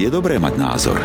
Je dobré mať názor,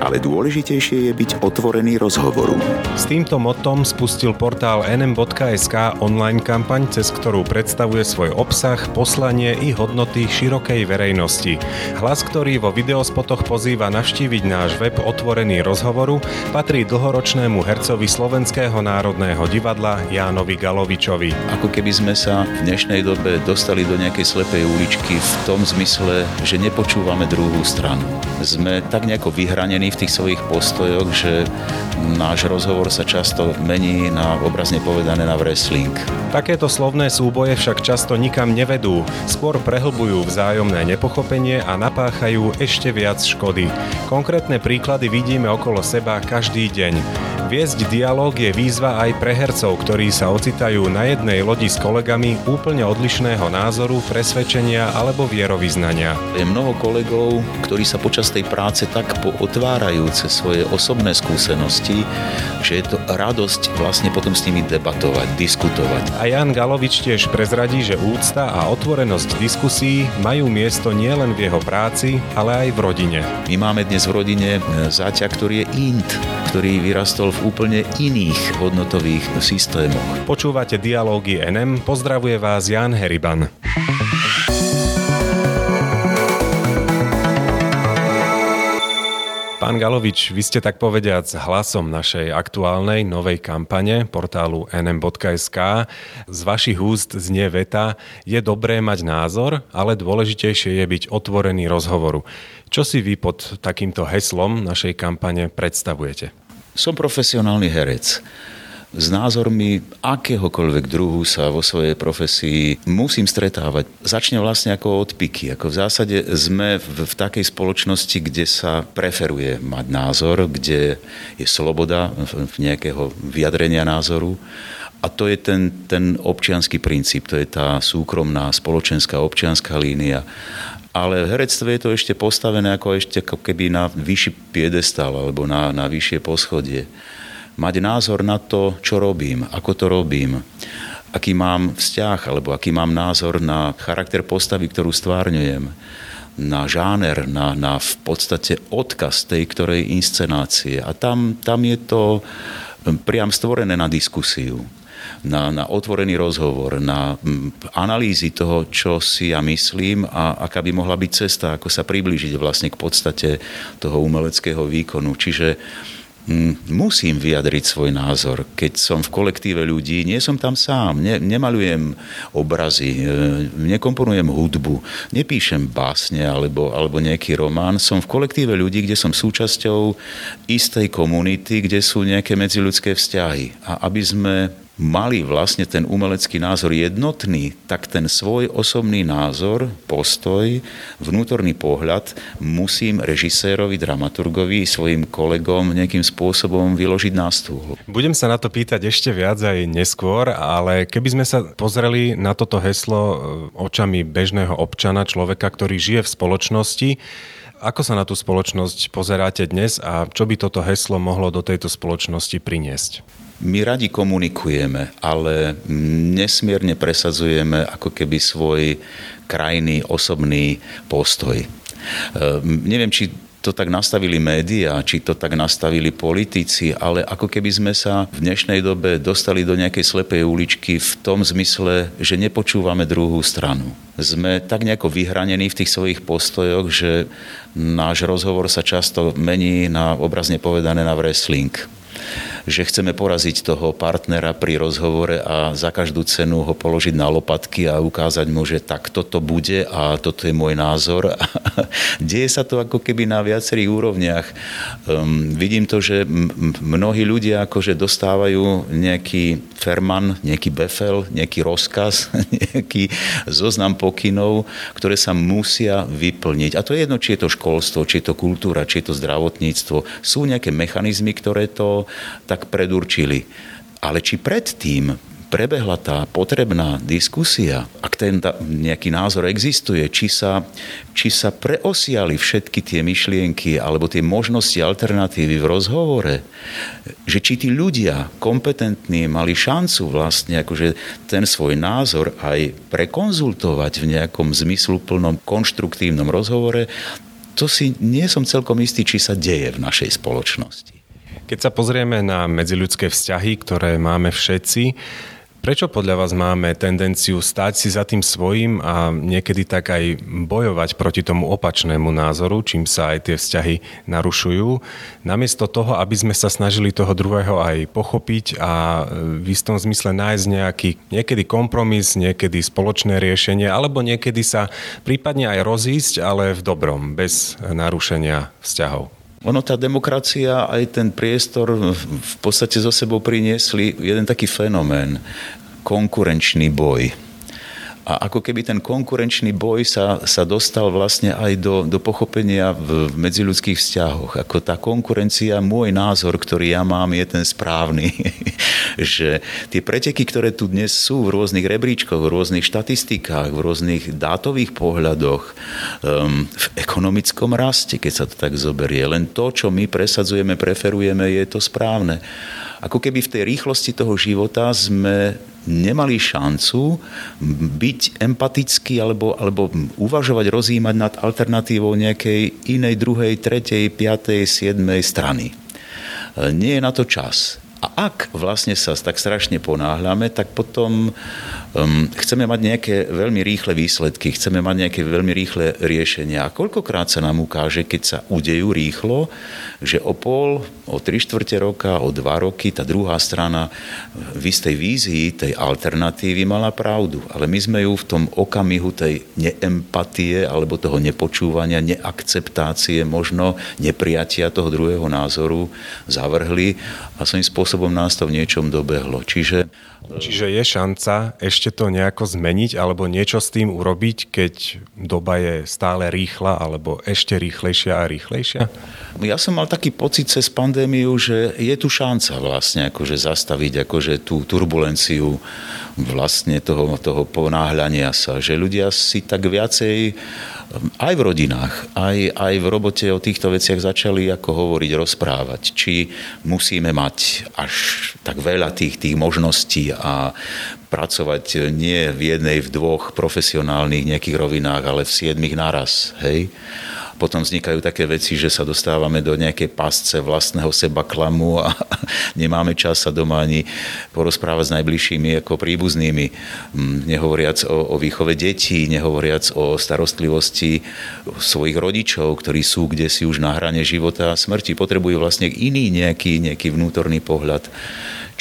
ale dôležitejšie je byť otvorený rozhovoru. S týmto motom spustil portál nm.sk online kampaň, cez ktorú predstavuje svoj obsah, poslanie i hodnoty širokej verejnosti. Hlas, ktorý vo videospotoch pozýva navštíviť náš web Otvorený rozhovoru, patrí dlhoročnému hercovi Slovenského národného divadla Jánovi Galovičovi. Ako keby sme sa v dnešnej dobe dostali do nejakej slepej uličky v tom zmysle, že nepočúvame druhú stranu. Sme tak nejako vyhranení v tých svojich postojoch, že náš rozhovor sa často mení na obrazne povedané na wrestling. Takéto slovné súboje však často nikam nevedú, skôr prehlbujú vzájomné nepochopenie a napáchajú ešte viac škody. Konkrétne príklady vidíme okolo seba každý deň. Viesť dialog je výzva aj pre hercov, ktorí sa ocitajú na jednej lodi s kolegami úplne odlišného názoru, presvedčenia alebo vierovýznania. Je mnoho kolegov, ktorí sa počas tej práce tak otvárajú cez svoje osobné skúsenosti, že je to radosť vlastne potom s nimi debatovať, diskutovať. A Jan Galovič tiež prezradí, že úcta a otvorenosť diskusí majú miesto nielen v jeho práci, ale aj v rodine. My máme dnes v rodine e, záťa, ktorý je int, ktorý vyrastol v úplne iných hodnotových systémoch. Počúvate Dialógy NM, pozdravuje vás Jan Heriban. Pán Galovič, vy ste tak povediac hlasom našej aktuálnej novej kampane portálu nm.sk. Z vašich úst znie veta, je dobré mať názor, ale dôležitejšie je byť otvorený rozhovoru. Čo si vy pod takýmto heslom našej kampane predstavujete? Som profesionálny herec s názormi akéhokoľvek druhu sa vo svojej profesii musím stretávať. Začne vlastne ako odpiky. Ako v zásade sme v, v takej spoločnosti, kde sa preferuje mať názor, kde je sloboda v nejakého vyjadrenia názoru. A to je ten, ten občianský princíp, to je tá súkromná spoločenská občianská línia. Ale v herectve je to ešte postavené ako ešte keby na vyšší piedestal alebo na, na vyššie poschodie mať názor na to, čo robím, ako to robím, aký mám vzťah, alebo aký mám názor na charakter postavy, ktorú stvárňujem, na žáner, na, na v podstate odkaz tej ktorej inscenácie. A tam, tam je to priam stvorené na diskusiu na, na otvorený rozhovor, na analýzy toho, čo si ja myslím a aká by mohla byť cesta, ako sa priblížiť vlastne k podstate toho umeleckého výkonu. Čiže musím vyjadriť svoj názor. Keď som v kolektíve ľudí, nie som tam sám, ne, nemalujem obrazy, e, nekomponujem hudbu, nepíšem básne alebo, alebo nejaký román. Som v kolektíve ľudí, kde som súčasťou istej komunity, kde sú nejaké medziľudské vzťahy. A aby sme mali vlastne ten umelecký názor jednotný, tak ten svoj osobný názor, postoj, vnútorný pohľad musím režisérovi, dramaturgovi, svojim kolegom nejakým spôsobom vyložiť na stôl. Budem sa na to pýtať ešte viac aj neskôr, ale keby sme sa pozreli na toto heslo e, očami bežného občana, človeka, ktorý žije v spoločnosti, ako sa na tú spoločnosť pozeráte dnes a čo by toto heslo mohlo do tejto spoločnosti priniesť? My radi komunikujeme, ale nesmierne presadzujeme ako keby svoj krajný osobný postoj. Ehm, neviem, či to tak nastavili médiá, či to tak nastavili politici, ale ako keby sme sa v dnešnej dobe dostali do nejakej slepej uličky v tom zmysle, že nepočúvame druhú stranu. Sme tak nejako vyhranení v tých svojich postojoch, že náš rozhovor sa často mení na obrazne povedané na wrestling že chceme poraziť toho partnera pri rozhovore a za každú cenu ho položiť na lopatky a ukázať mu, že tak toto bude a toto je môj názor. Deje sa to ako keby na viacerých úrovniach. Um, vidím to, že mnohí ľudia akože dostávajú nejaký ferman, nejaký befel, nejaký rozkaz, nejaký zoznam pokynov, ktoré sa musia vyplniť. A to je jedno, či je to školstvo, či je to kultúra, či je to zdravotníctvo. Sú nejaké mechanizmy, ktoré to tak predurčili. Ale či predtým prebehla tá potrebná diskusia, ak ten nejaký názor existuje, či sa, či sa preosiali všetky tie myšlienky alebo tie možnosti alternatívy v rozhovore, že či tí ľudia kompetentní mali šancu vlastne akože ten svoj názor aj prekonzultovať v nejakom zmysluplnom konštruktívnom rozhovore, to si nie som celkom istý, či sa deje v našej spoločnosti. Keď sa pozrieme na medziľudské vzťahy, ktoré máme všetci, Prečo podľa vás máme tendenciu stať si za tým svojím a niekedy tak aj bojovať proti tomu opačnému názoru, čím sa aj tie vzťahy narušujú, namiesto toho, aby sme sa snažili toho druhého aj pochopiť a v istom zmysle nájsť nejaký niekedy kompromis, niekedy spoločné riešenie, alebo niekedy sa prípadne aj rozísť, ale v dobrom, bez narušenia vzťahov? Ono, tá demokracia, aj ten priestor v podstate zo sebou priniesli jeden taký fenomén, konkurenčný boj. A ako keby ten konkurenčný boj sa, sa dostal vlastne aj do, do pochopenia v, v medziľudských vzťahoch. Ako tá konkurencia, môj názor, ktorý ja mám, je ten správny. že tie preteky, ktoré tu dnes sú v rôznych rebríčkoch, v rôznych štatistikách, v rôznych dátových pohľadoch, um, v ekonomickom raste, keď sa to tak zoberie, len to, čo my presadzujeme, preferujeme, je to správne ako keby v tej rýchlosti toho života sme nemali šancu byť empatický alebo, alebo uvažovať, rozímať nad alternatívou nejakej inej, druhej, tretej, piatej, siedmej strany. Nie je na to čas. A ak vlastne sa tak strašne ponáhľame, tak potom um, chceme mať nejaké veľmi rýchle výsledky, chceme mať nejaké veľmi rýchle riešenia. A koľkokrát sa nám ukáže, keď sa udejú rýchlo, že o pol, o tri štvrte roka, o dva roky tá druhá strana v istej vízii tej alternatívy mala pravdu. Ale my sme ju v tom okamihu tej neempatie alebo toho nepočúvania, neakceptácie, možno nepriatia toho druhého názoru zavrhli a svojím spôsobom nás to v niečom dobehlo. Čiže Čiže je šanca ešte to nejako zmeniť alebo niečo s tým urobiť, keď doba je stále rýchla alebo ešte rýchlejšia a rýchlejšia? Ja som mal taký pocit cez pandémiu, že je tu šanca vlastne akože zastaviť akože tú turbulenciu vlastne toho, toho ponáhľania sa, že ľudia si tak viacej aj v rodinách, aj, aj v robote o týchto veciach začali ako hovoriť, rozprávať. Či musíme mať až tak veľa tých, tých možností a pracovať nie v jednej, v dvoch profesionálnych nejakých rovinách, ale v siedmých naraz. Hej? Potom vznikajú také veci, že sa dostávame do nejakej pasce vlastného seba klamu a nemáme čas sa doma ani porozprávať s najbližšími ako príbuznými. Mm, nehovoriac o, o výchove detí, nehovoriac o starostlivosti svojich rodičov, ktorí sú kde si už na hrane života a smrti. Potrebujú vlastne iný nejaký, nejaký vnútorný pohľad.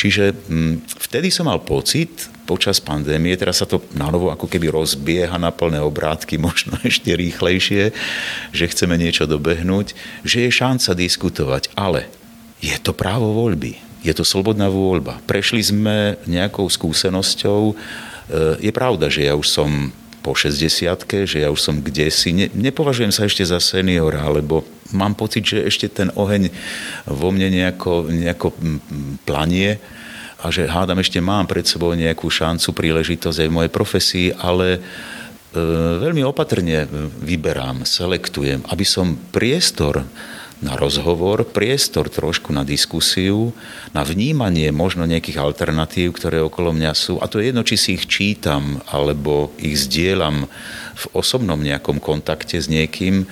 Čiže mm, vtedy som mal pocit, počas pandémie, teraz sa to na novo ako keby rozbieha na plné obrátky, možno ešte rýchlejšie, že chceme niečo dobehnúť, že je šanca diskutovať, ale je to právo voľby, je to slobodná voľba. Prešli sme nejakou skúsenosťou, e, je pravda, že ja už som po 60 že ja už som kde. Ne, nepovažujem sa ešte za seniora, alebo mám pocit, že ešte ten oheň vo mne nejako, nejako planie a že hádam ešte mám pred sebou nejakú šancu, príležitosť aj v mojej profesii, ale e, veľmi opatrne vyberám, selektujem, aby som priestor na rozhovor, priestor trošku na diskusiu, na vnímanie možno nejakých alternatív, ktoré okolo mňa sú. A to je jedno, či si ich čítam, alebo ich zdieľam v osobnom nejakom kontakte s niekým,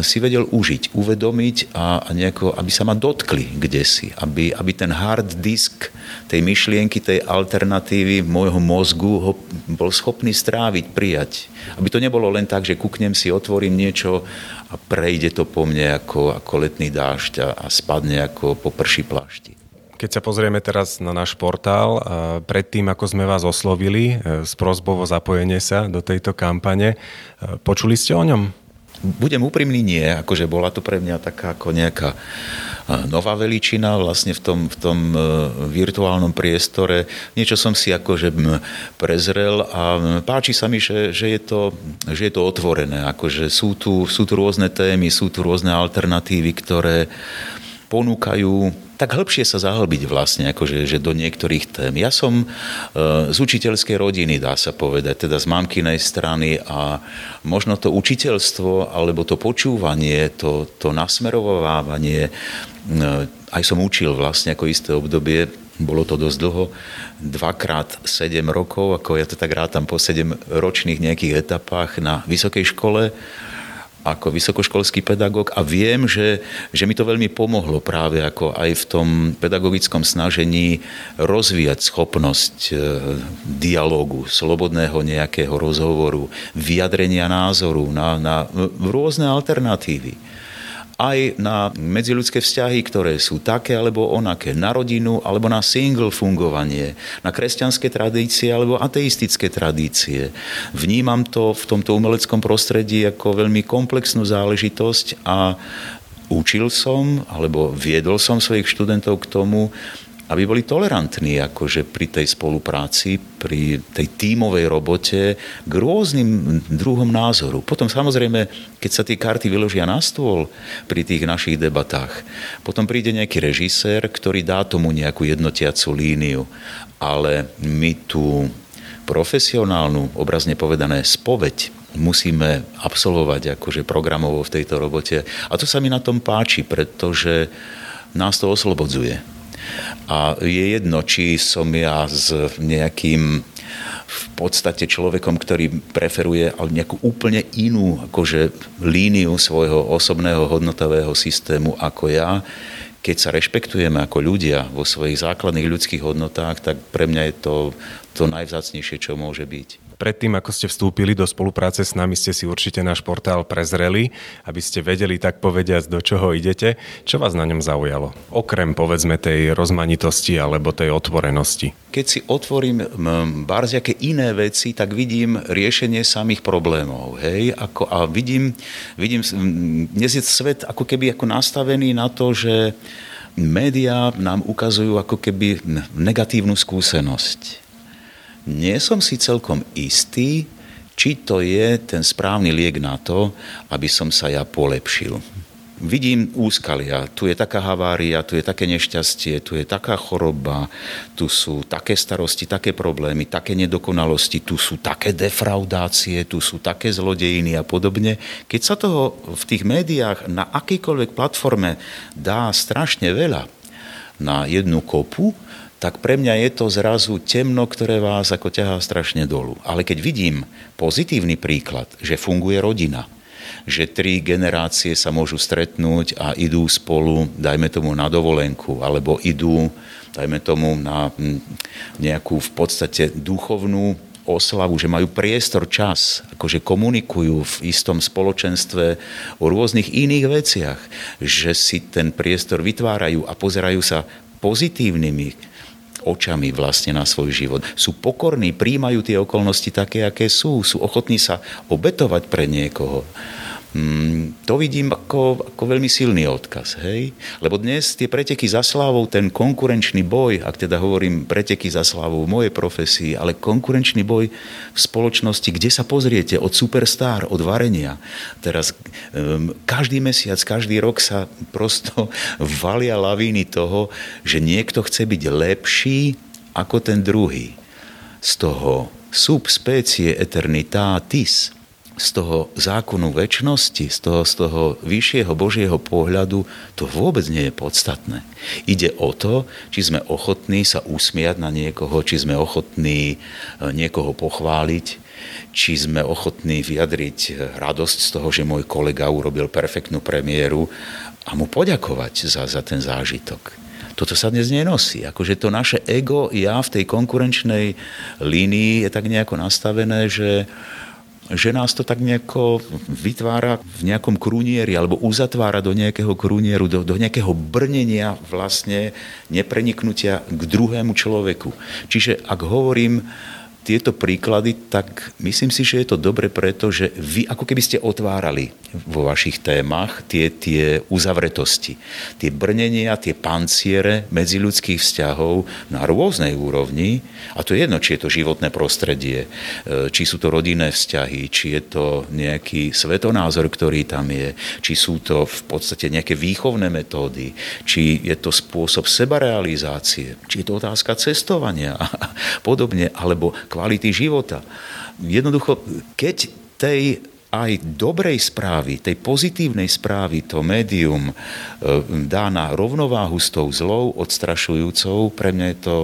si vedel užiť, uvedomiť a, nejako, aby sa ma dotkli kde si, aby, aby ten hard disk tej myšlienky, tej alternatívy môjho mozgu ho bol schopný stráviť, prijať. Aby to nebolo len tak, že kúknem si, otvorím niečo a prejde to po mne ako, ako letný dážď a, a spadne ako po prší plášti. Keď sa pozrieme teraz na náš portál, predtým ako sme vás oslovili s eh, prozbou o zapojenie sa do tejto kampane, eh, počuli ste o ňom? Budem úprimný, nie. Akože bola to pre mňa taká ako nejaká nová veličina vlastne v tom, v tom e, virtuálnom priestore. Niečo som si akože prezrel a páči sa mi, že, že, je, to, že je to otvorené. Akože sú tu, sú tu rôzne témy, sú tu rôzne alternatívy, ktoré ponúkajú tak hĺbšie sa zahlbiť vlastne, akože, že do niektorých tém. Ja som e, z učiteľskej rodiny, dá sa povedať, teda z mamkinej strany a možno to učiteľstvo alebo to počúvanie, to, to nasmerovávanie, e, aj som učil vlastne ako isté obdobie, bolo to dosť dlho, dvakrát 7 rokov, ako ja to tak rátam po 7 ročných nejakých etapách na vysokej škole ako vysokoškolský pedagóg a viem, že, že mi to veľmi pomohlo práve ako aj v tom pedagogickom snažení rozvíjať schopnosť e, dialógu, slobodného nejakého rozhovoru, vyjadrenia názoru na, na rôzne alternatívy aj na medziľudské vzťahy, ktoré sú také alebo onaké, na rodinu alebo na single fungovanie, na kresťanské tradície alebo ateistické tradície. Vnímam to v tomto umeleckom prostredí ako veľmi komplexnú záležitosť a učil som alebo viedol som svojich študentov k tomu, aby boli tolerantní akože pri tej spolupráci, pri tej tímovej robote k rôznym druhom názoru. Potom samozrejme, keď sa tie karty vyložia na stôl pri tých našich debatách, potom príde nejaký režisér, ktorý dá tomu nejakú jednotiacu líniu. Ale my tú profesionálnu, obrazne povedané, spoveď musíme absolvovať akože programovo v tejto robote. A to sa mi na tom páči, pretože nás to oslobodzuje a je jedno, či som ja s nejakým v podstate človekom, ktorý preferuje nejakú úplne inú akože, líniu svojho osobného hodnotového systému ako ja. Keď sa rešpektujeme ako ľudia vo svojich základných ľudských hodnotách, tak pre mňa je to to najvzácnejšie, čo môže byť. Predtým, ako ste vstúpili do spolupráce s nami, ste si určite náš portál prezreli, aby ste vedeli tak povediať, do čoho idete. Čo vás na ňom zaujalo? Okrem, povedzme, tej rozmanitosti alebo tej otvorenosti. Keď si otvorím barziaké iné veci, tak vidím riešenie samých problémov. Hej? Ako, a vidím, vidím, dnes je svet ako keby ako nastavený na to, že médiá nám ukazujú ako keby negatívnu skúsenosť nie som si celkom istý, či to je ten správny liek na to, aby som sa ja polepšil. Vidím úskalia, tu je taká havária, tu je také nešťastie, tu je taká choroba, tu sú také starosti, také problémy, také nedokonalosti, tu sú také defraudácie, tu sú také zlodejiny a podobne. Keď sa toho v tých médiách na akýkoľvek platforme dá strašne veľa na jednu kopu, tak pre mňa je to zrazu temno, ktoré vás ako ťahá strašne dolu. Ale keď vidím pozitívny príklad, že funguje rodina, že tri generácie sa môžu stretnúť a idú spolu, dajme tomu na dovolenku, alebo idú, dajme tomu na hm, nejakú v podstate duchovnú oslavu, že majú priestor, čas, akože komunikujú v istom spoločenstve o rôznych iných veciach, že si ten priestor vytvárajú a pozerajú sa pozitívnymi očami vlastne na svoj život. Sú pokorní, príjmajú tie okolnosti také, aké sú. Sú ochotní sa obetovať pre niekoho. Mm, to vidím ako, ako veľmi silný odkaz. Hej? Lebo dnes tie preteky za slávou, ten konkurenčný boj, ak teda hovorím preteky za slávou v mojej profesii, ale konkurenčný boj v spoločnosti, kde sa pozriete od superstar, od varenia. Teraz um, každý mesiac, každý rok sa prosto valia lavíny toho, že niekto chce byť lepší ako ten druhý. Z toho sub specie eternitatis – z toho zákonu väčšnosti, z toho, z toho vyššieho Božieho pohľadu, to vôbec nie je podstatné. Ide o to, či sme ochotní sa usmiať na niekoho, či sme ochotní e, niekoho pochváliť, či sme ochotní vyjadriť e, radosť z toho, že môj kolega urobil perfektnú premiéru a mu poďakovať za, za ten zážitok. Toto sa dnes nenosí. Akože to naše ego, ja v tej konkurenčnej línii je tak nejako nastavené, že, že nás to tak nejako vytvára v nejakom krúnieri alebo uzatvára do nejakého krúnieru, do, do nejakého brnenia vlastne nepreniknutia k druhému človeku. Čiže ak hovorím tieto príklady, tak myslím si, že je to dobre preto, že vy ako keby ste otvárali vo vašich témach tie, tie uzavretosti, tie brnenia, tie panciere medziľudských vzťahov na rôznej úrovni. A to je jedno, či je to životné prostredie, e, či sú to rodinné vzťahy, či je to nejaký svetonázor, ktorý tam je, či sú to v podstate nejaké výchovné metódy, či je to spôsob sebarealizácie, či je to otázka cestovania a podobne, alebo kvality života. Jednoducho, keď tej aj dobrej správy, tej pozitívnej správy to médium e, dá na rovnováhu s tou zlou, odstrašujúcou, pre mňa je to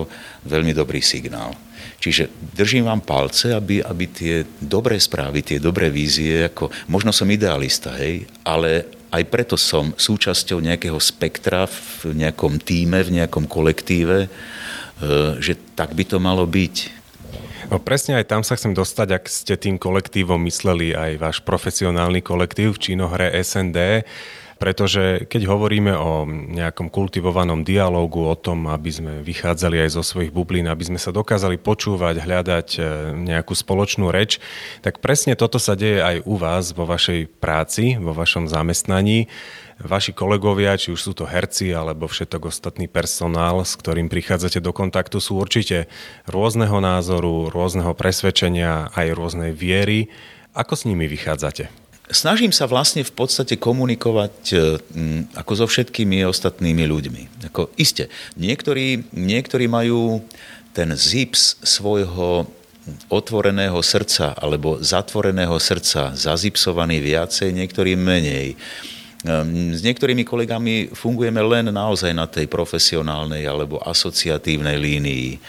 veľmi dobrý signál. Čiže držím vám palce, aby, aby tie dobré správy, tie dobré vízie, ako, možno som idealista, hej, ale aj preto som súčasťou nejakého spektra v nejakom týme, v nejakom kolektíve, e, že tak by to malo byť. No presne aj tam sa chcem dostať, ak ste tým kolektívom mysleli aj váš profesionálny kolektív v činohre SND, pretože keď hovoríme o nejakom kultivovanom dialógu, o tom, aby sme vychádzali aj zo svojich bublín, aby sme sa dokázali počúvať, hľadať e, nejakú spoločnú reč, tak presne toto sa deje aj u vás vo vašej práci, vo vašom zamestnaní vaši kolegovia, či už sú to herci alebo všetok ostatný personál, s ktorým prichádzate do kontaktu, sú určite rôzneho názoru, rôzneho presvedčenia, aj rôznej viery. Ako s nimi vychádzate? Snažím sa vlastne v podstate komunikovať e, ako so všetkými ostatnými ľuďmi. Ako, iste, niektorí, niektorí majú ten zips svojho otvoreného srdca alebo zatvoreného srdca zazipsovaný viacej, niektorí menej. Ehm, s niektorými kolegami fungujeme len naozaj na tej profesionálnej alebo asociatívnej línii.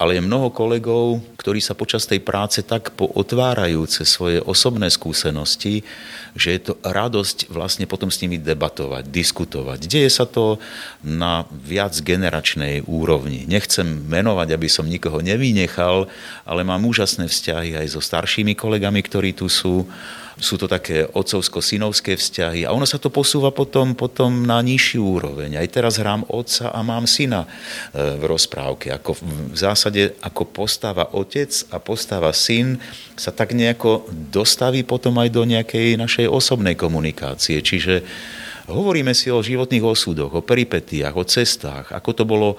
Ale je mnoho kolegov, ktorí sa počas tej práce tak pootvárajú cez svoje osobné skúsenosti, že je to radosť vlastne potom s nimi debatovať, diskutovať. Deje sa to na viac generačnej úrovni. Nechcem menovať, aby som nikoho nevynechal, ale mám úžasné vzťahy aj so staršími kolegami, ktorí tu sú sú to také otcovsko-synovské vzťahy a ono sa to posúva potom, potom na nižšiu úroveň. Aj teraz hrám otca a mám syna e, v rozprávke. Ako v zásade ako postava otec a postava syn sa tak nejako dostaví potom aj do nejakej našej osobnej komunikácie. Čiže Hovoríme si o životných osudoch, o peripetiách, o cestách, ako to bolo e,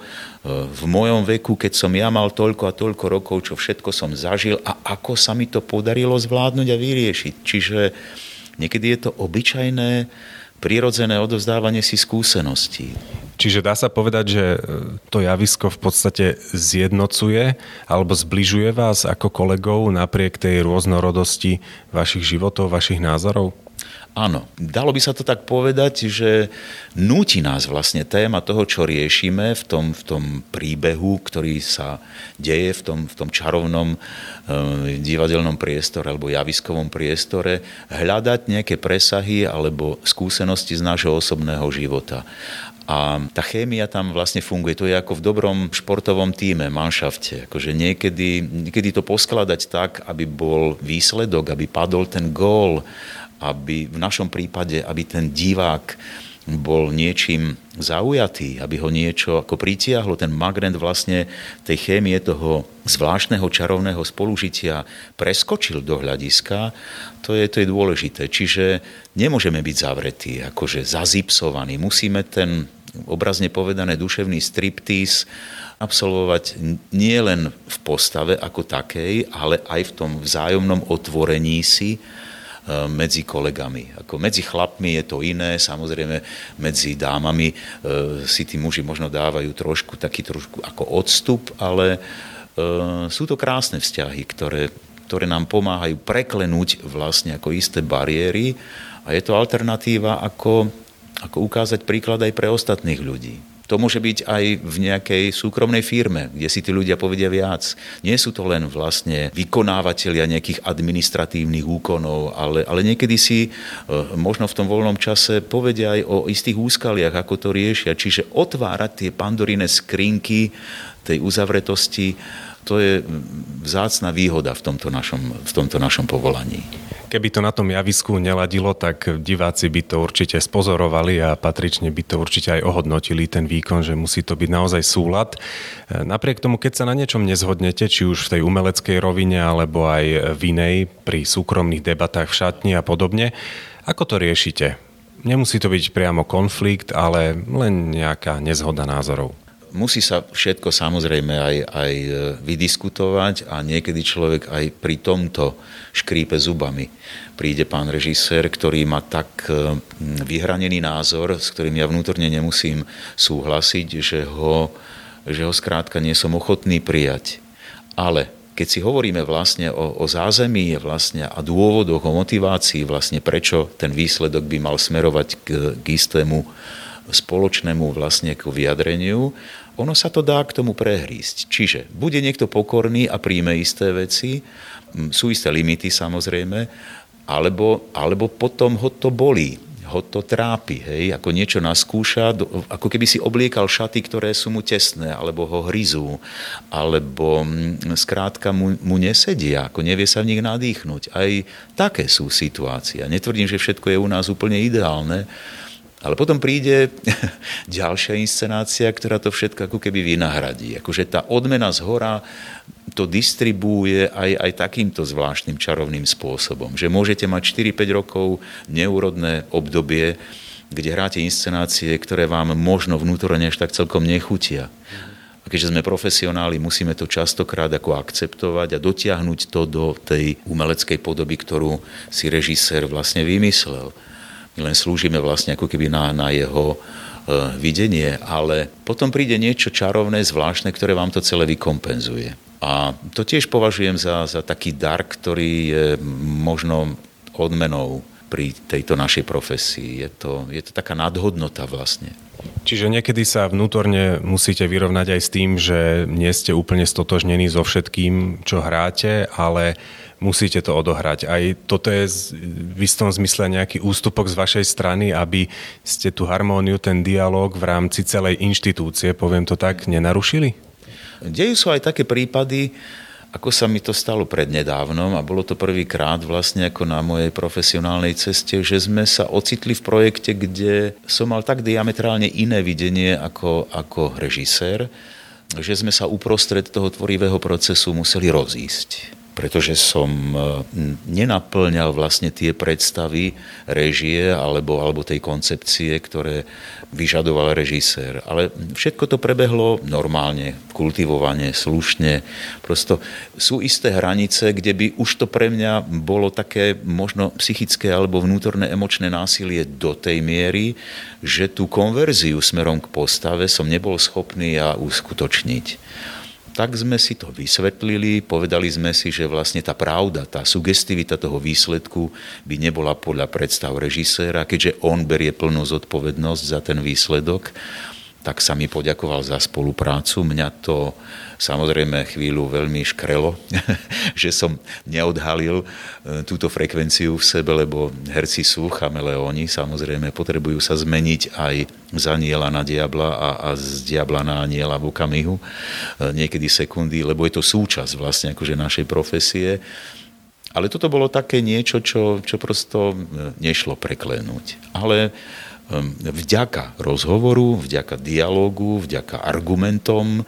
v mojom veku, keď som ja mal toľko a toľko rokov, čo všetko som zažil a ako sa mi to podarilo zvládnuť a vyriešiť. Čiže niekedy je to obyčajné, prirodzené odovzdávanie si skúseností. Čiže dá sa povedať, že e, to javisko v podstate zjednocuje alebo zbližuje vás ako kolegov napriek tej rôznorodosti vašich životov, vašich názorov? Áno, dalo by sa to tak povedať, že núti nás vlastne téma toho, čo riešime v tom, v tom príbehu, ktorý sa deje v tom, v tom čarovnom e, divadelnom priestore alebo javiskovom priestore, hľadať nejaké presahy alebo skúsenosti z nášho osobného života. A tá chémia tam vlastne funguje. To je ako v dobrom športovom týme, manšafte. Akože niekedy, niekedy to poskladať tak, aby bol výsledok, aby padol ten gól, aby v našom prípade, aby ten divák bol niečím zaujatý, aby ho niečo ako pritiahlo, ten magnet vlastne tej chémie toho zvláštneho čarovného spolužitia preskočil do hľadiska, to je, to je dôležité. Čiže nemôžeme byť zavretí, akože zazipsovaní. Musíme ten obrazne povedané duševný striptís absolvovať nie len v postave ako takej, ale aj v tom vzájomnom otvorení si, medzi kolegami. Ako medzi chlapmi je to iné, samozrejme medzi dámami e, si tí muži možno dávajú trošku taký trošku ako odstup, ale e, sú to krásne vzťahy, ktoré, ktoré nám pomáhajú preklenúť vlastne ako isté bariéry a je to alternatíva ako, ako ukázať príklad aj pre ostatných ľudí. To môže byť aj v nejakej súkromnej firme, kde si tí ľudia povedia viac. Nie sú to len vlastne vykonávateľia nejakých administratívnych úkonov, ale, ale niekedy si e, možno v tom voľnom čase povedia aj o istých úskaliach, ako to riešia. Čiže otvárať tie pandorine skrinky tej uzavretosti, to je vzácna výhoda v tomto našom, v tomto našom povolaní. Keby to na tom javisku neladilo, tak diváci by to určite spozorovali a patrične by to určite aj ohodnotili ten výkon, že musí to byť naozaj súlad. Napriek tomu, keď sa na niečom nezhodnete, či už v tej umeleckej rovine alebo aj v inej, pri súkromných debatách v šatni a podobne, ako to riešite? Nemusí to byť priamo konflikt, ale len nejaká nezhoda názorov musí sa všetko samozrejme aj, aj e, vydiskutovať a niekedy človek aj pri tomto škrípe zubami. Príde pán režisér, ktorý má tak e, vyhranený názor, s ktorým ja vnútorne nemusím súhlasiť, že ho, že ho skrátka nie som ochotný prijať. Ale keď si hovoríme vlastne o, o zázemí vlastne a dôvodoch, o motivácii, vlastne prečo ten výsledok by mal smerovať k, k istému spoločnému vlastne k vyjadreniu, ono sa to dá k tomu prehrísť. Čiže bude niekto pokorný a príjme isté veci, sú isté limity samozrejme, alebo, alebo potom ho to bolí ho to trápi, hej, ako niečo naskúša, ako keby si obliekal šaty, ktoré sú mu tesné, alebo ho hryzú, alebo skrátka mu, mu nesedia, ako nevie sa v nich nadýchnuť. Aj také sú situácie. Netvrdím, že všetko je u nás úplne ideálne, ale potom príde ďalšia inscenácia, ktorá to všetko ako keby vynahradí. Akože tá odmena z hora to distribuuje aj, aj takýmto zvláštnym čarovným spôsobom. Že môžete mať 4-5 rokov neúrodné obdobie, kde hráte inscenácie, ktoré vám možno vnútorne až tak celkom nechutia. A keďže sme profesionáli, musíme to častokrát ako akceptovať a dotiahnuť to do tej umeleckej podoby, ktorú si režisér vlastne vymyslel. Len slúžime vlastne ako keby na, na jeho uh, videnie, ale potom príde niečo čarovné, zvláštne, ktoré vám to celé vykompenzuje. A to tiež považujem za, za taký dar, ktorý je možno odmenou pri tejto našej profesii. Je to, je to taká nadhodnota vlastne. Čiže niekedy sa vnútorne musíte vyrovnať aj s tým, že nie ste úplne stotožnení so všetkým, čo hráte, ale musíte to odohrať. Aj toto je v istom zmysle nejaký ústupok z vašej strany, aby ste tú harmóniu, ten dialog v rámci celej inštitúcie, poviem to tak, nenarušili? Dejú sú aj také prípady, ako sa mi to stalo prednedávnom a bolo to prvýkrát vlastne ako na mojej profesionálnej ceste, že sme sa ocitli v projekte, kde som mal tak diametrálne iné videnie ako, ako režisér, že sme sa uprostred toho tvorivého procesu museli rozísť pretože som e, nenaplňal vlastne tie predstavy režie alebo, alebo tej koncepcie, ktoré vyžadoval režisér. Ale všetko to prebehlo normálne, kultivovane, slušne. Prosto sú isté hranice, kde by už to pre mňa bolo také možno psychické alebo vnútorné emočné násilie do tej miery, že tú konverziu smerom k postave som nebol schopný ja uskutočniť tak sme si to vysvetlili, povedali sme si, že vlastne tá pravda, tá sugestivita toho výsledku by nebola podľa predstav režiséra, keďže on berie plnú zodpovednosť za ten výsledok tak sa mi poďakoval za spoluprácu. Mňa to samozrejme chvíľu veľmi škrelo, že som neodhalil e, túto frekvenciu v sebe, lebo herci sú chameleóni, samozrejme potrebujú sa zmeniť aj z aniela na diabla a, a z diabla na aniela v okamihu, e, niekedy sekundy, lebo je to súčasť vlastne akože našej profesie. Ale toto bolo také niečo, čo, čo prosto e, nešlo preklenúť. Ale vďaka rozhovoru, vďaka dialogu, vďaka argumentom,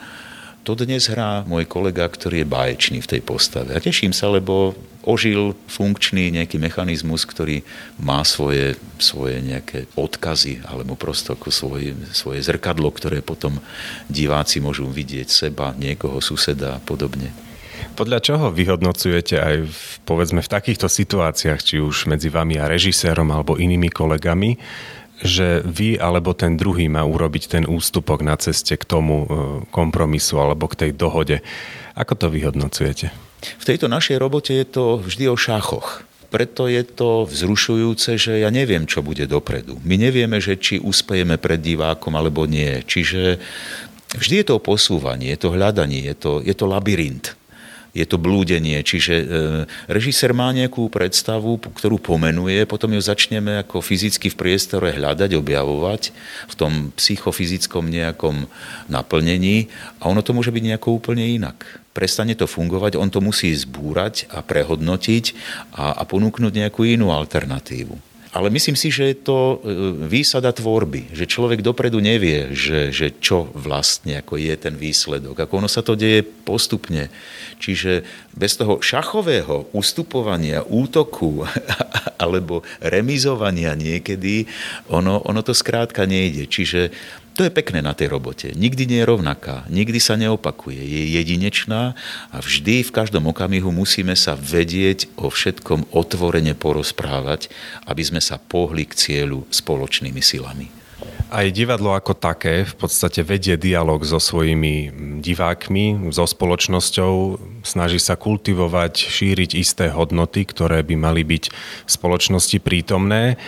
to dnes hrá môj kolega, ktorý je báječný v tej postave. A teším sa, lebo ožil funkčný nejaký mechanizmus, ktorý má svoje, svoje nejaké odkazy alebo prosto ako svoje, svoje zrkadlo, ktoré potom diváci môžu vidieť seba, niekoho, suseda a podobne. Podľa čoho vyhodnocujete aj v, povedzme v takýchto situáciách, či už medzi vami a režisérom alebo inými kolegami, že vy alebo ten druhý má urobiť ten ústupok na ceste k tomu e, kompromisu alebo k tej dohode. Ako to vyhodnocujete? V tejto našej robote je to vždy o šachoch. Preto je to vzrušujúce, že ja neviem, čo bude dopredu. My nevieme, že či uspejeme pred divákom alebo nie. Čiže vždy je to o posúvaní, je to hľadanie, je to, je to labyrint je to blúdenie. Čiže e, režisér má nejakú predstavu, ktorú pomenuje, potom ju začneme ako fyzicky v priestore hľadať, objavovať v tom psychofyzickom nejakom naplnení a ono to môže byť nejako úplne inak. Prestane to fungovať, on to musí zbúrať a prehodnotiť a, a ponúknuť nejakú inú alternatívu. Ale myslím si, že je to e, výsada tvorby, že človek dopredu nevie, že, že čo vlastne ako je ten výsledok, ako ono sa to deje postupne. Čiže bez toho šachového ustupovania, útoku alebo remizovania niekedy, ono, ono to skrátka nejde. Čiže to je pekné na tej robote. Nikdy nie je rovnaká, nikdy sa neopakuje. Je jedinečná a vždy v každom okamihu musíme sa vedieť o všetkom otvorene porozprávať, aby sme sa pohli k cieľu spoločnými silami. Aj divadlo ako také v podstate vedie dialog so svojimi divákmi, so spoločnosťou, snaží sa kultivovať, šíriť isté hodnoty, ktoré by mali byť v spoločnosti prítomné.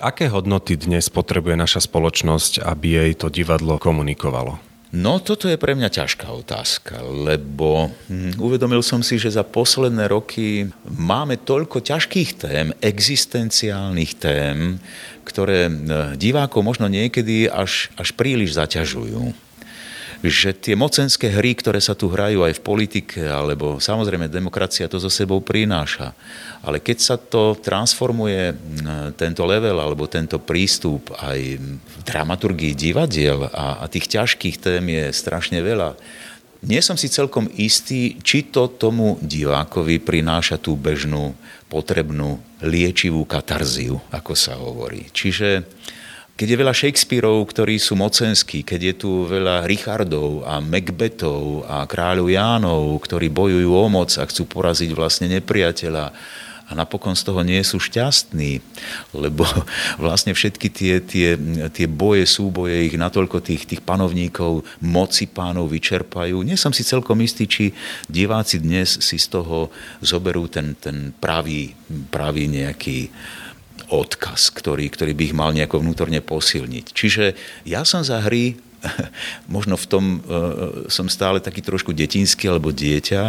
Aké hodnoty dnes potrebuje naša spoločnosť, aby jej to divadlo komunikovalo? No, toto je pre mňa ťažká otázka, lebo hm, uvedomil som si, že za posledné roky máme toľko ťažkých tém, existenciálnych tém, ktoré hm, divákov možno niekedy až, až príliš zaťažujú že tie mocenské hry, ktoré sa tu hrajú aj v politike, alebo samozrejme demokracia to so sebou prináša. Ale keď sa to transformuje, tento level alebo tento prístup aj v dramaturgii divadiel a, a tých ťažkých tém je strašne veľa, nie som si celkom istý, či to tomu divákovi prináša tú bežnú, potrebnú liečivú katarziu, ako sa hovorí. Čiže keď je veľa Shakespeareov, ktorí sú mocenskí, keď je tu veľa Richardov a Macbethov a kráľov Jánov, ktorí bojujú o moc a chcú poraziť vlastne nepriateľa a napokon z toho nie sú šťastní, lebo vlastne všetky tie, tie, tie boje, súboje ich natoľko tých, tých panovníkov, moci pánov vyčerpajú. Nie som si celkom istý, či diváci dnes si z toho zoberú ten, ten pravý, pravý nejaký odkaz, ktorý, ktorý by ich mal nejako vnútorne posilniť. Čiže ja som za hry možno v tom uh, som stále taký trošku detinský alebo dieťa,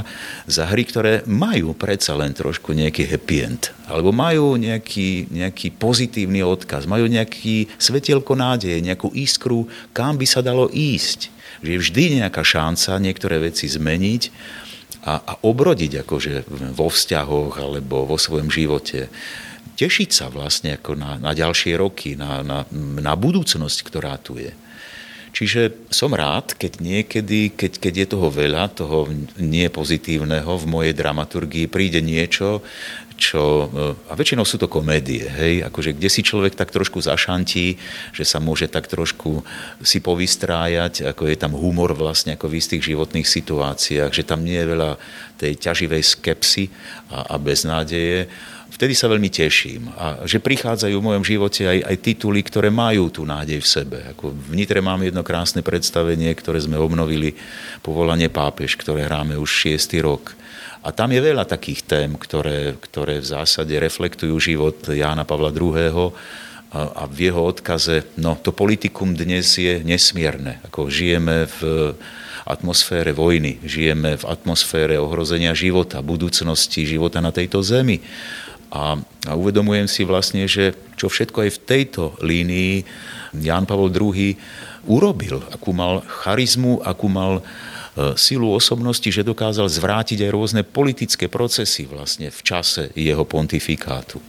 za hry, ktoré majú predsa len trošku nejaký happy end, alebo majú nejaký, nejaký pozitívny odkaz, majú nejaký svetielko nádeje, nejakú iskru, kam by sa dalo ísť. Že je vždy nejaká šanca niektoré veci zmeniť a, a obrodiť akože vo vzťahoch alebo vo svojom živote tešiť sa vlastne ako na, na ďalšie roky, na, na, na budúcnosť, ktorá tu je. Čiže som rád, keď niekedy, keď, keď je toho veľa, toho nie pozitívneho v mojej dramaturgii, príde niečo, čo, a väčšinou sú to komédie, hej, akože kde si človek tak trošku zašantí, že sa môže tak trošku si povystrájať, ako je tam humor vlastne ako v istých životných situáciách, že tam nie je veľa tej ťaživej skepsy a, a beznádeje vtedy sa veľmi teším. A že prichádzajú v mojom živote aj, aj tituly, ktoré majú tú nádej v sebe. Ako v Nitre mám jedno krásne predstavenie, ktoré sme obnovili, povolanie pápež, ktoré hráme už 6. rok. A tam je veľa takých tém, ktoré, ktoré v zásade reflektujú život Jána Pavla II. A v jeho odkaze, no to politikum dnes je nesmierne. Ako žijeme v atmosfére vojny, žijeme v atmosfére ohrozenia života, budúcnosti života na tejto zemi. A, a uvedomujem si vlastne, že čo všetko aj v tejto línii Jan Pavol II urobil, akú mal charizmu, akú mal e, silu osobnosti, že dokázal zvrátiť aj rôzne politické procesy vlastne v čase jeho pontifikátu.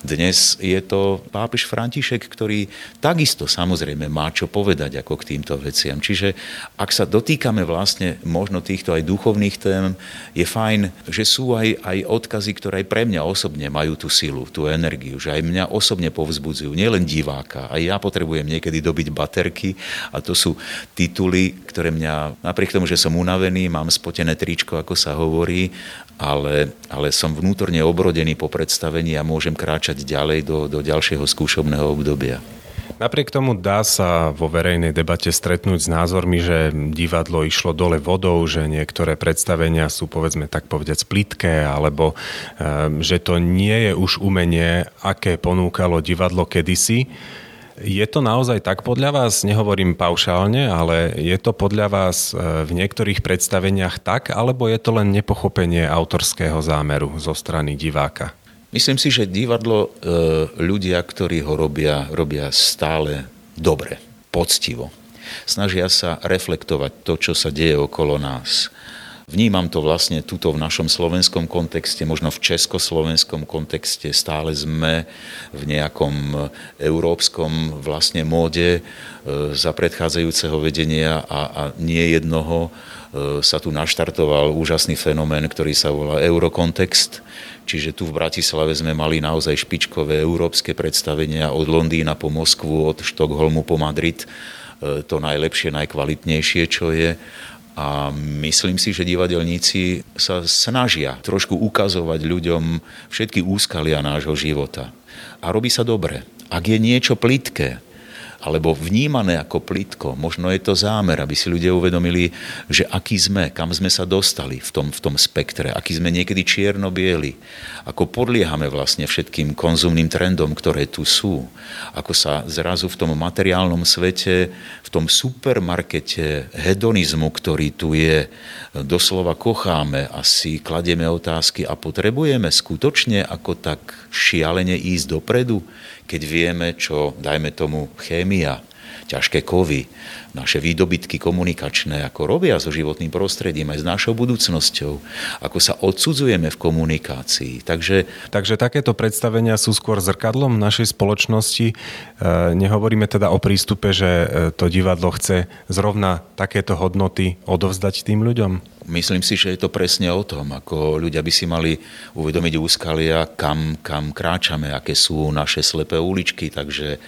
Dnes je to pápež František, ktorý takisto samozrejme má čo povedať ako k týmto veciam. Čiže ak sa dotýkame vlastne možno týchto aj duchovných tém, je fajn, že sú aj, aj odkazy, ktoré aj pre mňa osobne majú tú silu, tú energiu, že aj mňa osobne povzbudzujú, nielen diváka. Aj ja potrebujem niekedy dobiť baterky a to sú tituly, ktoré mňa, napriek tomu, že som unavený, mám spotené tričko, ako sa hovorí, ale, ale som vnútorne obrodený po predstavení a môžem kráčať ďalej do, do ďalšieho skúšobného obdobia. Napriek tomu dá sa vo verejnej debate stretnúť s názormi, že divadlo išlo dole vodou, že niektoré predstavenia sú povedzme tak povedať plitké, alebo um, že to nie je už umenie, aké ponúkalo divadlo kedysi. Je to naozaj tak podľa vás? Nehovorím paušálne, ale je to podľa vás e, v niektorých predstaveniach tak, alebo je to len nepochopenie autorského zámeru zo strany diváka? Myslím si, že divadlo e, ľudia, ktorí ho robia, robia stále dobre, poctivo. Snažia sa reflektovať to, čo sa deje okolo nás Vnímam to vlastne tuto v našom slovenskom kontexte, možno v československom kontexte. Stále sme v nejakom európskom vlastne móde e, za predchádzajúceho vedenia a, a nie jednoho e, sa tu naštartoval úžasný fenomén, ktorý sa volá Eurokontext. Čiže tu v Bratislave sme mali naozaj špičkové európske predstavenia od Londýna po Moskvu, od Štokholmu po Madrid to najlepšie, najkvalitnejšie, čo je. A myslím si, že divadelníci sa snažia trošku ukazovať ľuďom všetky úskalia nášho života. A robí sa dobre. Ak je niečo plitké, alebo vnímané ako plitko. Možno je to zámer, aby si ľudia uvedomili, že aký sme, kam sme sa dostali v tom, v tom spektre, aký sme niekedy čierno-bieli, ako podliehame vlastne všetkým konzumným trendom, ktoré tu sú, ako sa zrazu v tom materiálnom svete, v tom supermarkete hedonizmu, ktorý tu je, doslova kocháme a si kladieme otázky a potrebujeme skutočne ako tak šialene ísť dopredu, keď vieme, čo, dajme tomu, chémia, ťažké kovy, naše výdobytky komunikačné, ako robia so životným prostredím, aj s našou budúcnosťou, ako sa odsudzujeme v komunikácii. Takže... Takže takéto predstavenia sú skôr zrkadlom našej spoločnosti. E, nehovoríme teda o prístupe, že e, to divadlo chce zrovna takéto hodnoty odovzdať tým ľuďom? Myslím si, že je to presne o tom, ako ľudia by si mali uvedomiť úskalia, kam, kam kráčame, aké sú naše slepé uličky, takže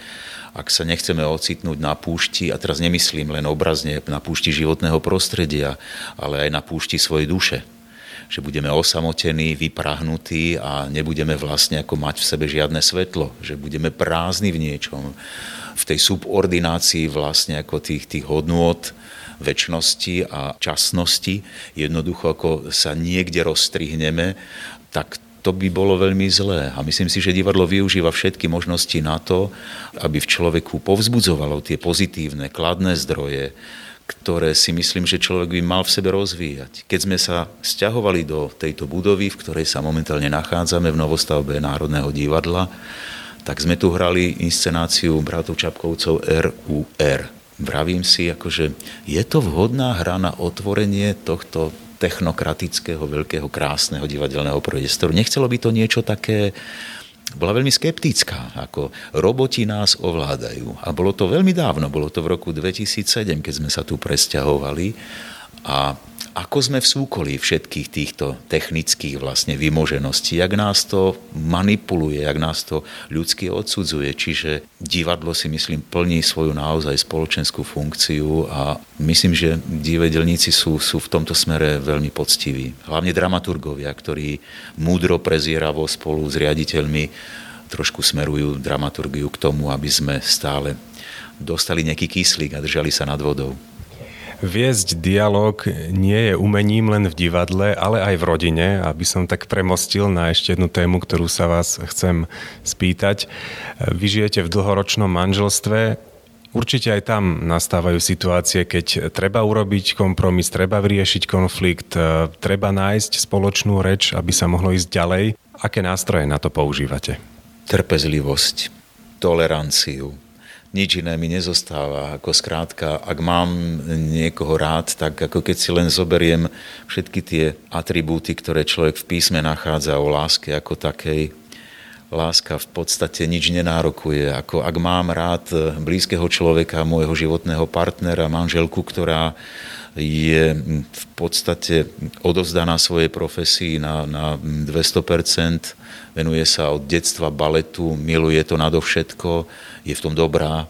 ak sa nechceme ocitnúť na púšti, a teraz nemyslím len obrazne na púšti životného prostredia, ale aj na púšti svojej duše, že budeme osamotení, vyprahnutí a nebudeme vlastne ako mať v sebe žiadne svetlo, že budeme prázdni v niečom, v tej subordinácii vlastne ako tých, tých hodnôt, väčšnosti a časnosti, jednoducho ako sa niekde rozstrihneme, tak to by bolo veľmi zlé. A myslím si, že divadlo využíva všetky možnosti na to, aby v človeku povzbudzovalo tie pozitívne, kladné zdroje, ktoré si myslím, že človek by mal v sebe rozvíjať. Keď sme sa stiahovali do tejto budovy, v ktorej sa momentálne nachádzame v novostavbe Národného divadla, tak sme tu hrali inscenáciu bratov Čapkovcov RUR vravím si, akože je to vhodná hra na otvorenie tohto technokratického, veľkého, krásneho divadelného priestoru. Nechcelo by to niečo také, bola veľmi skeptická, ako roboti nás ovládajú. A bolo to veľmi dávno, bolo to v roku 2007, keď sme sa tu presťahovali a ako sme v súkolí všetkých týchto technických vlastne vymožeností, jak nás to manipuluje, jak nás to ľudsky odsudzuje. Čiže divadlo si myslím plní svoju naozaj spoločenskú funkciu a myslím, že divadelníci sú, sú v tomto smere veľmi poctiví. Hlavne dramaturgovia, ktorí múdro prezieravo spolu s riaditeľmi trošku smerujú dramaturgiu k tomu, aby sme stále dostali nejaký kyslík a držali sa nad vodou. Viesť dialog nie je umením len v divadle, ale aj v rodine, aby som tak premostil na ešte jednu tému, ktorú sa vás chcem spýtať. Vy žijete v dlhoročnom manželstve, Určite aj tam nastávajú situácie, keď treba urobiť kompromis, treba vyriešiť konflikt, treba nájsť spoločnú reč, aby sa mohlo ísť ďalej. Aké nástroje na to používate? Trpezlivosť, toleranciu, nič iné mi nezostáva. Ako skrátka, ak mám niekoho rád, tak ako keď si len zoberiem všetky tie atribúty, ktoré človek v písme nachádza o láske ako takej, láska v podstate nič nenárokuje. Ako ak mám rád blízkeho človeka, môjho životného partnera, manželku, ktorá je v podstate odovzdaná svojej profesii na, na 200%, venuje sa od detstva baletu, miluje to nadovšetko, je v tom dobrá.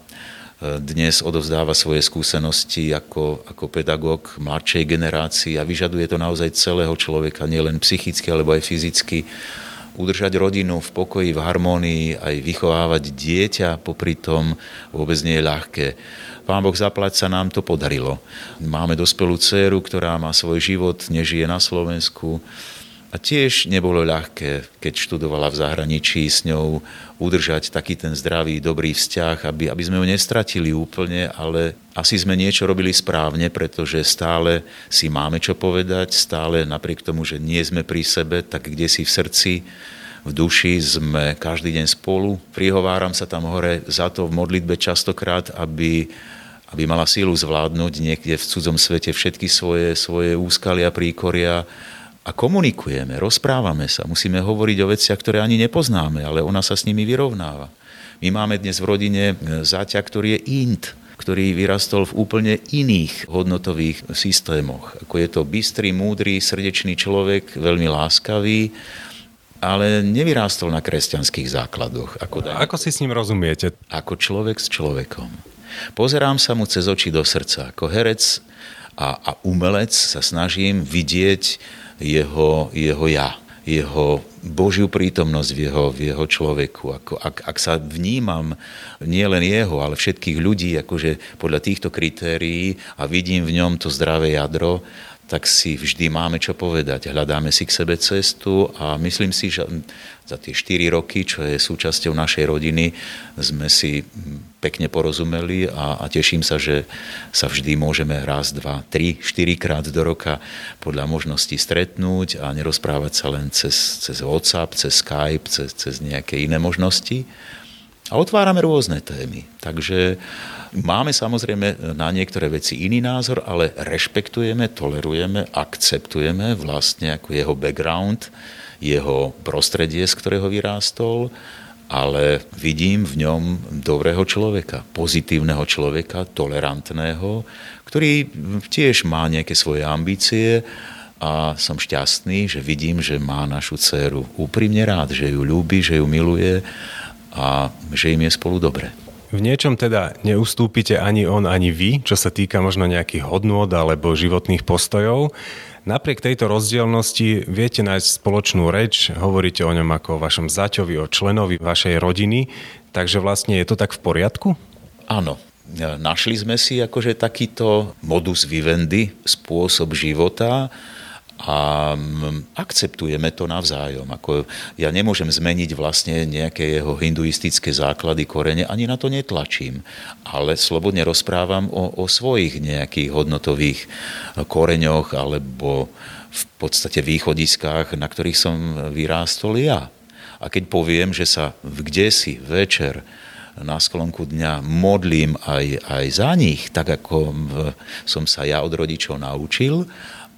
Dnes odovzdáva svoje skúsenosti ako, ako pedagóg mladšej generácii a vyžaduje to naozaj celého človeka, nielen psychicky, alebo aj fyzicky udržať rodinu v pokoji, v harmónii, aj vychovávať dieťa, popri tom vôbec nie je ľahké. Pán Boh zaplať sa nám to podarilo. Máme dospelú dceru, ktorá má svoj život, nežije na Slovensku. A tiež nebolo ľahké, keď študovala v zahraničí s ňou, udržať taký ten zdravý, dobrý vzťah, aby, aby sme ho nestratili úplne, ale asi sme niečo robili správne, pretože stále si máme čo povedať, stále napriek tomu, že nie sme pri sebe, tak kde si v srdci, v duši sme každý deň spolu. Prihováram sa tam hore za to v modlitbe častokrát, aby aby mala sílu zvládnuť niekde v cudzom svete všetky svoje, svoje úskalia, príkoria, a komunikujeme, rozprávame sa, musíme hovoriť o veciach, ktoré ani nepoznáme, ale ona sa s nimi vyrovnáva. My máme dnes v rodine e, záťa, ktorý je int, ktorý vyrastol v úplne iných hodnotových systémoch. Ako je to bystrý, múdry, srdečný človek, veľmi láskavý, ale nevyrástol na kresťanských základoch. Ako, ako si s ním rozumiete? Ako človek s človekom. Pozerám sa mu cez oči do srdca. Ako herec a, a umelec sa snažím vidieť jeho, jeho ja. jeho Božiu prítomnosť v jeho, v jeho človeku. Ako, ak, ak sa vnímam nie len jeho, ale všetkých ľudí akože podľa týchto kritérií a vidím v ňom to zdravé jadro, tak si vždy máme čo povedať. Hľadáme si k sebe cestu a myslím si, že za tie 4 roky, čo je súčasťou našej rodiny, sme si pekne porozumeli a, a teším sa, že sa vždy môžeme raz, dva, tri, štyri krát do roka podľa možností stretnúť a nerozprávať sa len cez, cez WhatsApp, cez Skype, cez, cez nejaké iné možnosti. A otvárame rôzne témy. Takže máme samozrejme na niektoré veci iný názor, ale rešpektujeme, tolerujeme, akceptujeme vlastne ako jeho background, jeho prostredie, z ktorého vyrástol ale vidím v ňom dobrého človeka, pozitívneho človeka, tolerantného, ktorý tiež má nejaké svoje ambície a som šťastný, že vidím, že má našu dceru úprimne rád, že ju ľúbi, že ju miluje a že im je spolu dobre. V niečom teda neustúpite ani on, ani vy, čo sa týka možno nejakých hodnôt alebo životných postojov. Napriek tejto rozdielnosti viete nájsť spoločnú reč, hovoríte o ňom ako o vašom zaťovi, o členovi vašej rodiny, takže vlastne je to tak v poriadku? Áno, našli sme si akože takýto modus vivendi, spôsob života, a mm, akceptujeme to navzájom. Ako ja nemôžem zmeniť vlastne nejaké jeho hinduistické základy, korene, ani na to netlačím, ale slobodne rozprávam o, o svojich nejakých hodnotových koreňoch alebo v podstate východiskách, na ktorých som vyrástol ja. A keď poviem, že sa kde si večer na sklonku dňa modlím aj, aj za nich, tak ako som sa ja od rodičov naučil,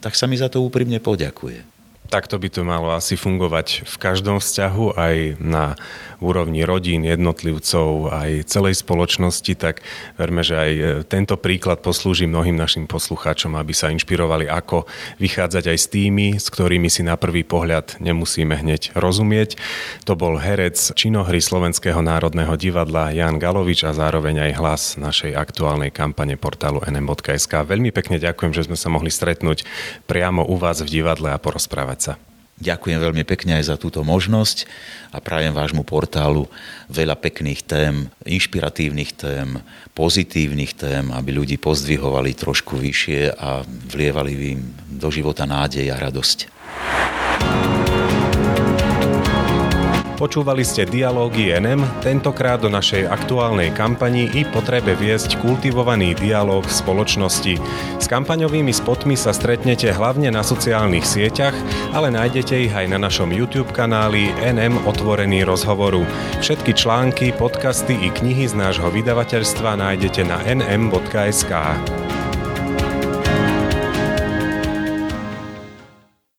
tak sa mi za to úprimne poďakuje. Takto by to malo asi fungovať v každom vzťahu, aj na úrovni rodín, jednotlivcov, aj celej spoločnosti, tak verme, že aj e, tento príklad poslúži mnohým našim poslucháčom, aby sa inšpirovali, ako vychádzať aj s tými, s ktorými si na prvý pohľad nemusíme hneď rozumieť. To bol herec činohry Slovenského národného divadla Jan Galovič a zároveň aj hlas našej aktuálnej kampane portálu nm.sk. Veľmi pekne ďakujem, že sme sa mohli stretnúť priamo u vás v divadle a porozprávať sa. Ďakujem veľmi pekne aj za túto možnosť a prajem vášmu portálu veľa pekných tém, inšpiratívnych tém, pozitívnych tém, aby ľudí pozdvihovali trošku vyššie a vlievali im do života nádej a radosť. Počúvali ste dialógy NM, tentokrát do našej aktuálnej kampani i potrebe viesť kultivovaný dialóg v spoločnosti. S kampaňovými spotmi sa stretnete hlavne na sociálnych sieťach, ale nájdete ich aj na našom YouTube kanáli NM Otvorený rozhovoru. Všetky články, podcasty i knihy z nášho vydavateľstva nájdete na nm.sk.